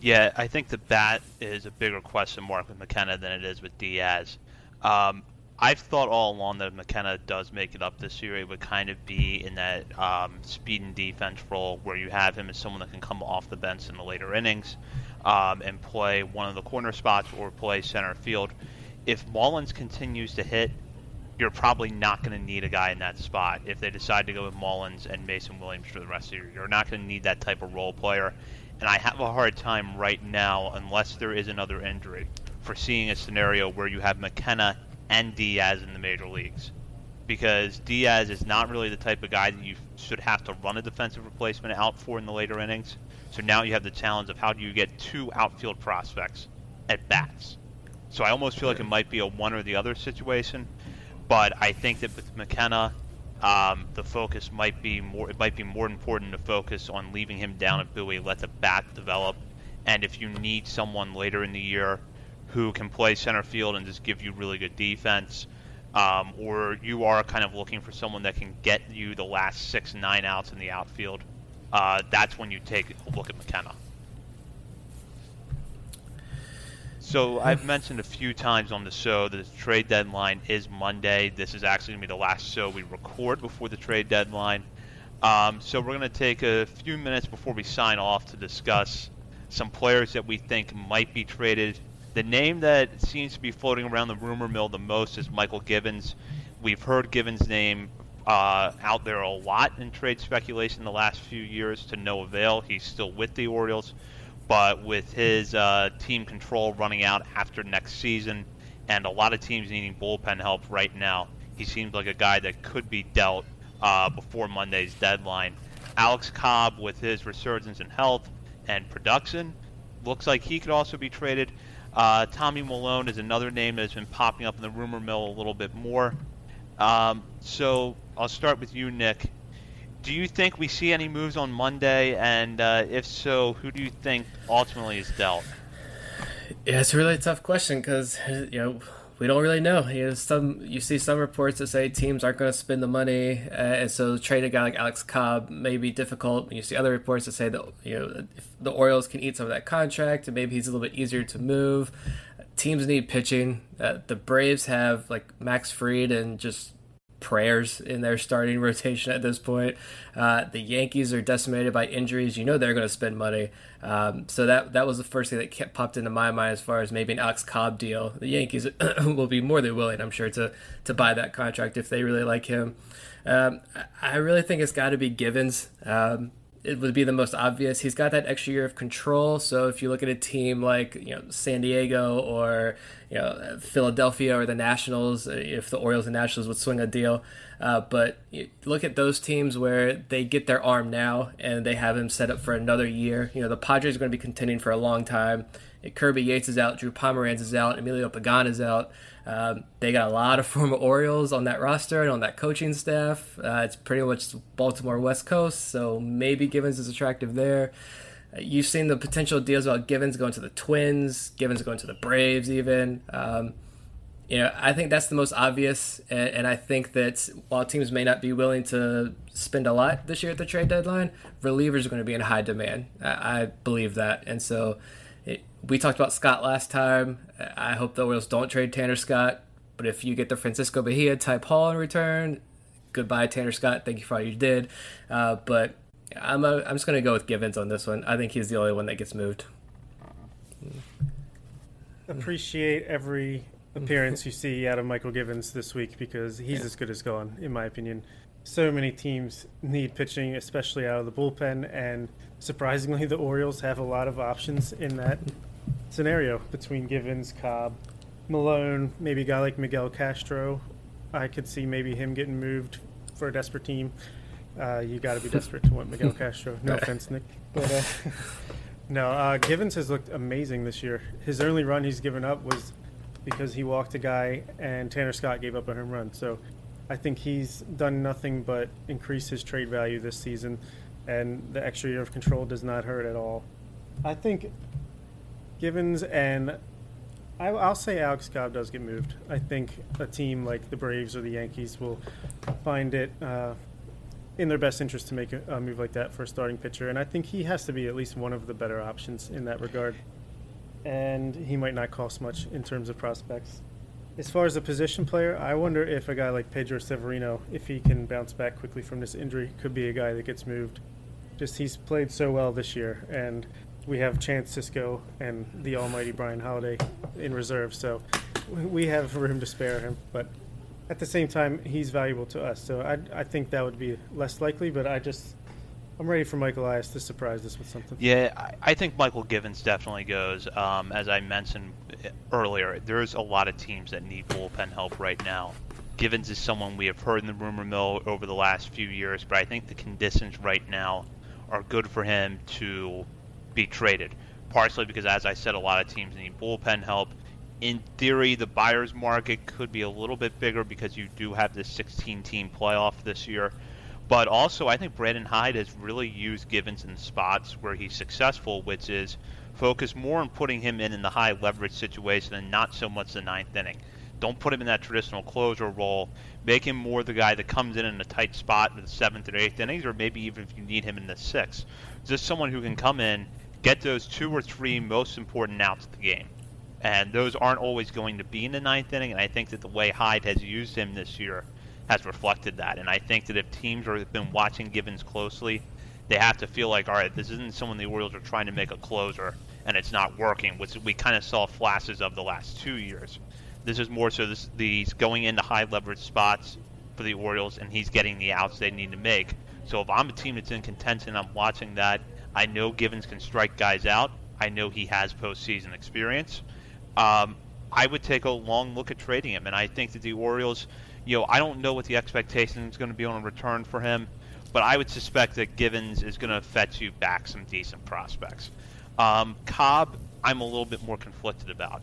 Yeah, I think the bat is a bigger question mark with McKenna than it is with Diaz. Um, I've thought all along that if McKenna does make it up this year, it would kind of be in that um, speed and defense role where you have him as someone that can come off the bench in the later innings um, and play one of the corner spots or play center field if Mullins continues to hit, you're probably not going to need a guy in that spot. If they decide to go with Mullins and Mason Williams for the rest of the year, you're not going to need that type of role player. And I have a hard time right now, unless there is another injury, for seeing a scenario where you have McKenna and Diaz in the major leagues. Because Diaz is not really the type of guy that you should have to run a defensive replacement out for in the later innings. So now you have the challenge of how do you get two outfield prospects at bats so I almost feel like it might be a one or the other situation. But I think that with McKenna, um, the focus might be more. It might be more important to focus on leaving him down at Bowie, let the bat develop, and if you need someone later in the year who can play center field and just give you really good defense, um, or you are kind of looking for someone that can get you the last six nine outs in the outfield, uh, that's when you take a look at McKenna. So I've mentioned a few times on the show that the trade deadline is Monday. This is actually going to be the last show we record before the trade deadline. Um, so we're going to take a few minutes before we sign off to discuss some players that we think might be traded. The name that seems to be floating around the rumor mill the most is Mychal Givens. We've heard Givens' name uh, out there a lot in trade speculation the last few years to no avail. He's still with the Orioles but with his uh, team control running out after next season and a lot of teams needing bullpen help right now, he seems like a guy that could be dealt uh, before Monday's deadline. Alex Cobb, with his resurgence in health and production, looks like he could also be traded. Uh, Tommy Milone is another name that has been popping up in the rumor mill a little bit more. Um, so I'll start with you, Nick do you think we see any moves on Monday? And uh, if so, who do you think ultimately is dealt? Yeah, it's a really tough question because you know we don't really know. You know, some you see some reports that say teams aren't going to spend the money, uh, and so trade a guy like Alex Cobb may be difficult. You see other reports that say that you know the Orioles can eat some of that contract, and maybe he's a little bit easier to move. Teams need pitching. Uh, the Braves have like Max Fried and just prayers in their starting rotation at this point. Uh, the Yankees are decimated by injuries. You know they're going to spend money. Um, so that that was the first thing that kept, popped into my mind as far as maybe an Alex Cobb deal. The Yankees will be more than willing, I'm sure, to to buy that contract if they really like him. Um, I really think it's got to be Givens. Um, it would be the most obvious. He's got that extra year of control. So if you look at a team like you know San Diego or you know Philadelphia or the Nationals, uh, if the Orioles and Nationals would swing a deal, uh, but look at those teams where they get their arm now and they have him set up for another year. You know the Padres are going to be contending for a long time. Kirby Yates is out, Drew Pomeranz is out, Emilio Pagan is out. Um, they got a lot of former Orioles on that roster and on that coaching staff. Uh, it's pretty much Baltimore West Coast, so maybe Givens is attractive there. You've seen the potential deals about Givens going to the Twins, Givens going to the Braves, even. Um, you know, I think that's the most obvious, and, and, I think that while teams may not be willing to spend a lot this year at the trade deadline, relievers are going to be in high demand. I, I believe that, and so it, we talked about Scott last time. I hope the Orioles don't trade Tanner Scott, but if you get the Francisco Mejia type haul in return, goodbye Tanner Scott. Thank you for all you did, uh, but I'm a, I'm just going to go with Givens on this one. I think he's the only one that gets moved. Mm. Appreciate every mm. appearance you see out of Mychal Givens this week because he's yeah. as good as gone, in my opinion. So many teams need pitching, especially out of the bullpen, and surprisingly, the Orioles have a lot of options in that scenario between Givens, Cobb, Milone, maybe a guy like Miguel Castro. I could see maybe him getting moved for a desperate team. Uh, you got to be desperate to want Miguel Castro. No offense, Nick, but uh, no. Uh, Givens has looked amazing this year. His only run he's given up was because he walked a guy and Tanner Scott gave up a home run. So I think he's done nothing but increase his trade value this season, and the extra year of control does not hurt at all. I think Givens and I, will say Alex Cobb does get moved. I think a team like the Braves or the Yankees will find it uh, in their best interest to make a, move like that for a starting pitcher, and I think he has to be at least one of the better options in that regard and he might not cost much in terms of prospects. As far as a position player, I wonder if a guy like Pedro Severino, if he can bounce back quickly from this injury, could be a guy that gets moved. Just he's played so well this year, and we have Chance Sisco and the almighty Bryan Holaday in reserve, so we have room to spare him. But at the same time, he's valuable to us, so I, I think that would be less likely. But I just I'm ready for Michael Elias to surprise us with something. Yeah, I, I think Mychal Givens definitely goes. Um, as I mentioned earlier, there's a lot of teams that need bullpen help right now. Givens is someone we have heard in the rumor mill over the last few years, but I think the conditions right now are good for him to be traded. Partially because, as I said, a lot of teams need bullpen help. In theory, the buyer's market could be a little bit bigger because you do have this 16 team playoff this year. But also, I think Brandon Hyde has really used Givens in spots where he's successful, which is focus more on putting him in in the high leverage situation and not so much the ninth inning. Don't put him in that traditional closer role. Make him more the guy that comes in in a tight spot in the seventh or eighth innings, or maybe even if you need him in the sixth. Just someone who can come in, get those two or three most important outs of the game. And those aren't always going to be in the ninth inning. And I think that the way Hyde has used him this year has reflected that. And I think that if teams have been watching Givens closely, they have to feel like, all right, this isn't someone the Orioles are trying to make a closer and it's not working, which we kind of saw flashes of the last two years. This is more so this, these going into high leverage spots for the Orioles, and he's getting the outs they need to make. So if I'm a team that's in contention, I'm watching that. I know Givens can strike guys out. I know he has postseason experience. Um, I would take a long look at trading him, and I think that the Orioles you know, I don't know what the expectation is going to be on a return for him, but I would suspect that Givens is going to fetch you back some decent prospects. Um, Cobb, I'm a little bit more conflicted about,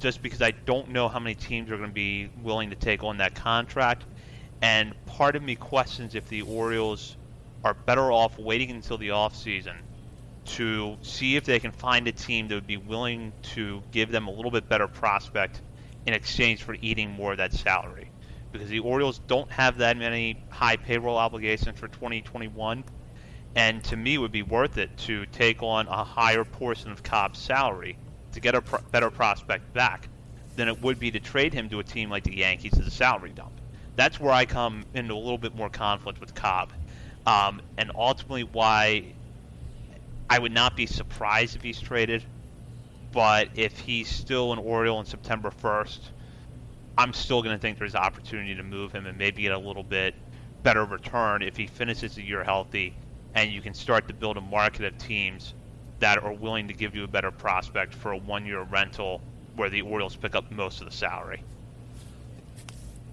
just because I don't know how many teams are going to be willing to take on that contract, and part of me questions if the Orioles are better off waiting until the offseason to see if they can find a team that would be willing to give them a little bit better prospect in exchange for eating more of that salary because the Orioles don't have that many high payroll obligations for 2021. And to me, would be worth it to take on a higher portion of Cobb's salary to get a better prospect back than it would be to trade him to a team like the Yankees as a salary dump. That's where I come into a little bit more conflict with Cobb. Um, and ultimately, why I would not be surprised if he's traded. But if he's still an Oriole on September 1st, I'm still going to think there's opportunity to move him and maybe get a little bit better return if he finishes the year healthy and you can start to build a market of teams that are willing to give you a better prospect for a one year rental where the Orioles pick up most of the salary.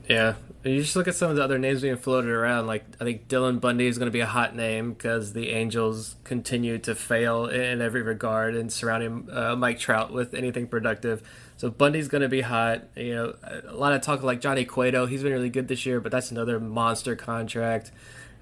Yeah, you just look at some of the other names being floated around. Like I think Dylan Bundy is going to be a hot name because the Angels continue to fail in every regard and surrounding uh, Mike Trout with anything productive. So Bundy's going to be hot. You know, a lot of talk like Johnny Cueto. He's been really good this year, but that's another monster contract.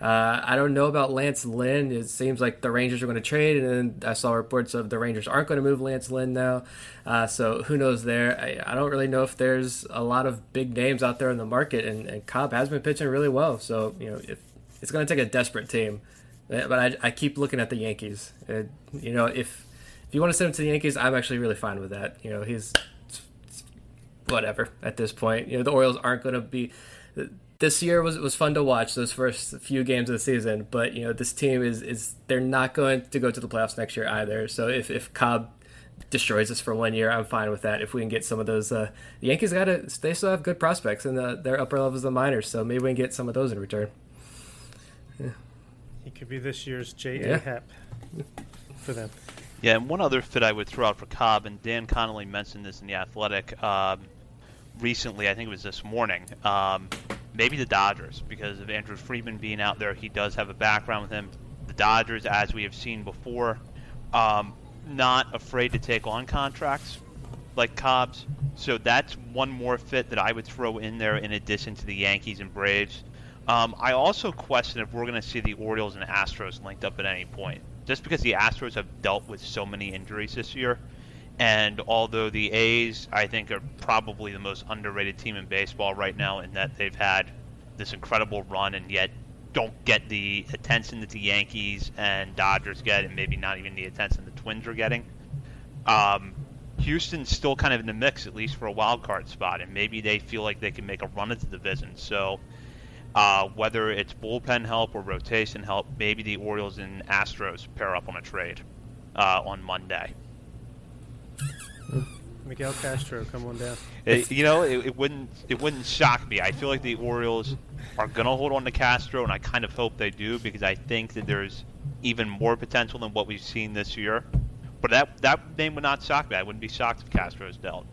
Uh, I don't know about Lance Lynn. It seems like the Rangers are going to trade, and then I saw reports of the Rangers aren't going to move Lance Lynn now. Uh, so who knows there? I, I, don't really know if there's a lot of big names out there in the market, and, and Cobb has been pitching really well. So you know, if, it's going to take a desperate team. But I, I keep looking at the Yankees. And, you know, if if you want to send him to the Yankees, I'm actually really fine with that. You know, he's whatever at this point. You know, the Orioles aren't going to be this year was was fun to watch those first few games of the season, but you know this team is is they're not going to go to the playoffs next year either. So if if Cobb destroys us for one year, I'm fine with that. If we can get some of those, uh, the Yankees got to they still have good prospects in the, their upper levels of the minors, so maybe we can get some of those in return. Yeah. He could be this year's J.A. Yeah. Happ for them. Yeah, and one other fit I would throw out for Cobb, and Dan Connolly mentioned this in the Athletic um, recently. I think it was this morning. Um, maybe the Dodgers because of Andrew Friedman being out there. He does have a background with him. The Dodgers, as we have seen before, um, not afraid to take on contracts like Cobb's. So that's one more fit that I would throw in there in addition to the Yankees and Braves. Um, I also question if we're going to see the Orioles and Astros linked up at any point, just because the Astros have dealt with so many injuries this year. And although the A's, I think, are probably the most underrated team in baseball right now, in that they've had this incredible run and yet don't get the attention that the Yankees and Dodgers get, and maybe not even the attention the Twins are getting. Um, Houston's still kind of in the mix, at least for a wild card spot, and maybe they feel like they can make a run at the division. So, uh, whether it's bullpen help or rotation help, maybe the Orioles and Astros pair up on a trade uh, on Monday. Miguel Castro, come on down. It, you know, it, it, wouldn't it wouldn't shock me. I feel like the Orioles are gonna hold on to Castro, and I kind of hope they do because I think that there's even more potential than what we've seen this year. But that that name would not shock me. I wouldn't be shocked if Castro is dealt.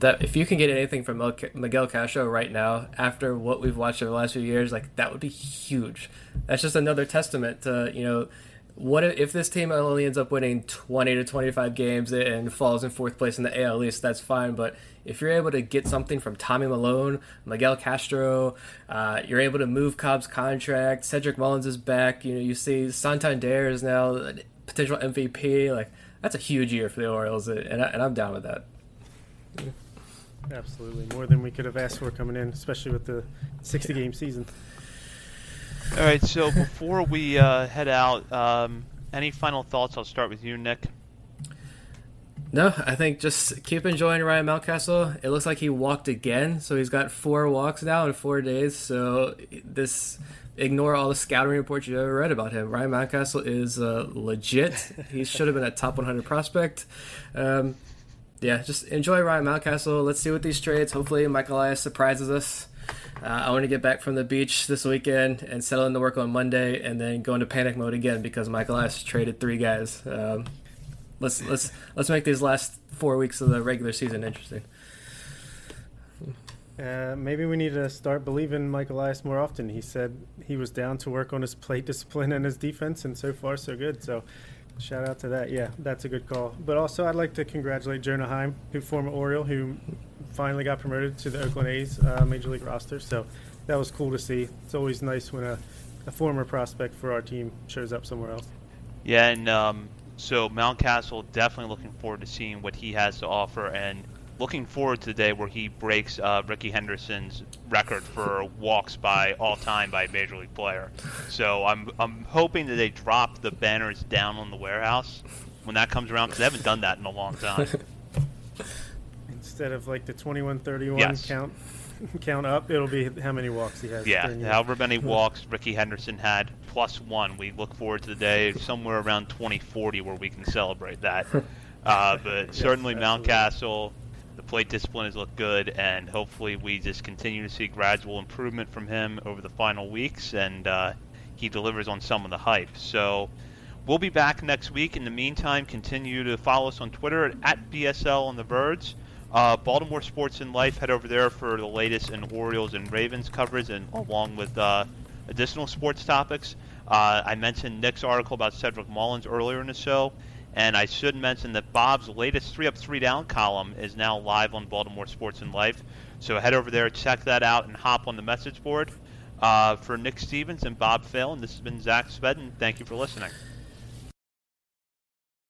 That if you can get anything from Miguel Castro right now, after what we've watched over the last few years, like that would be huge. That's just another testament to you know what if, this team only ends up winning 20 to 25 games and falls in fourth place in the AL East? That's fine, but if you're able to get something from Tommy Milone, Miguel Castro, uh, you're able to move Cobb's contract. Cedric Mullins is back. You know, you see Santander is now a potential MVP. Like that's a huge year for the Orioles, and, I, and I'm down with that. Absolutely, more than we could have asked for coming in, especially with the 60 game season. All right, so before we uh, head out, um, any final thoughts? I'll start with you, Nick. No, I think just keep enjoying Ryan Mountcastle. It looks like he walked again, so he's got four walks now in four days. So this ignore all the scouting reports you ever read about him. Ryan Mountcastle is uh, legit. he should have been a top 100 prospect. Um, yeah, just enjoy Ryan Mountcastle. Let's see what these trades. Hopefully, Michael Elias surprises us. Uh, I want to get back from the beach this weekend and settle in into work on Monday, and then go into panic mode again because Michael has traded three guys. Um, let's let's let's make these last four weeks of the regular season interesting. Uh, maybe we need to start believing Michael Elias more often. He said he was down to work on his plate discipline and his defense, and so far so good. So, shout out to that. Yeah, that's a good call. But also, I'd like to congratulate Jonah Heim, who former Oriole, who finally got promoted to the Oakland A's uh, major league roster. So that was cool to see. It's always nice when a, a former prospect for our team shows up somewhere else. Yeah, and um, so Mountcastle definitely looking forward to seeing what he has to offer, and looking forward to the day where he breaks uh, Rickey Henderson's record for walks by all time by a major league player. So I'm I'm hoping that they drop the banners down on the warehouse when that comes around because they haven't done that in a long time. instead of like the 21 31 yes. count count up, it'll be how many walks he has. Yeah, however many walks Rickey Henderson had plus one. We look forward to the day somewhere around 2040 where we can celebrate that. Uh, but yes, certainly Mountcastle, the plate discipline has looked good, and hopefully we just continue to see gradual improvement from him over the final weeks, and uh, he delivers on some of the hype. So. We'll be back next week. In the meantime, continue to follow us on Twitter at BSL on the Birds. Uh, Baltimore Sports and Life, head over there for the latest in Orioles and Ravens coverage, and along with uh, additional sports topics. Uh, I mentioned Nick's article about Cedric Mullins earlier in the show, and I should mention that Bob's latest three up, three down column is now live on Baltimore Sports and Life. So head over there, check that out, and hop on the message board. Uh, for Nick Stevens and Bob Phil, and this has been Zach Spedden. Thank you for listening.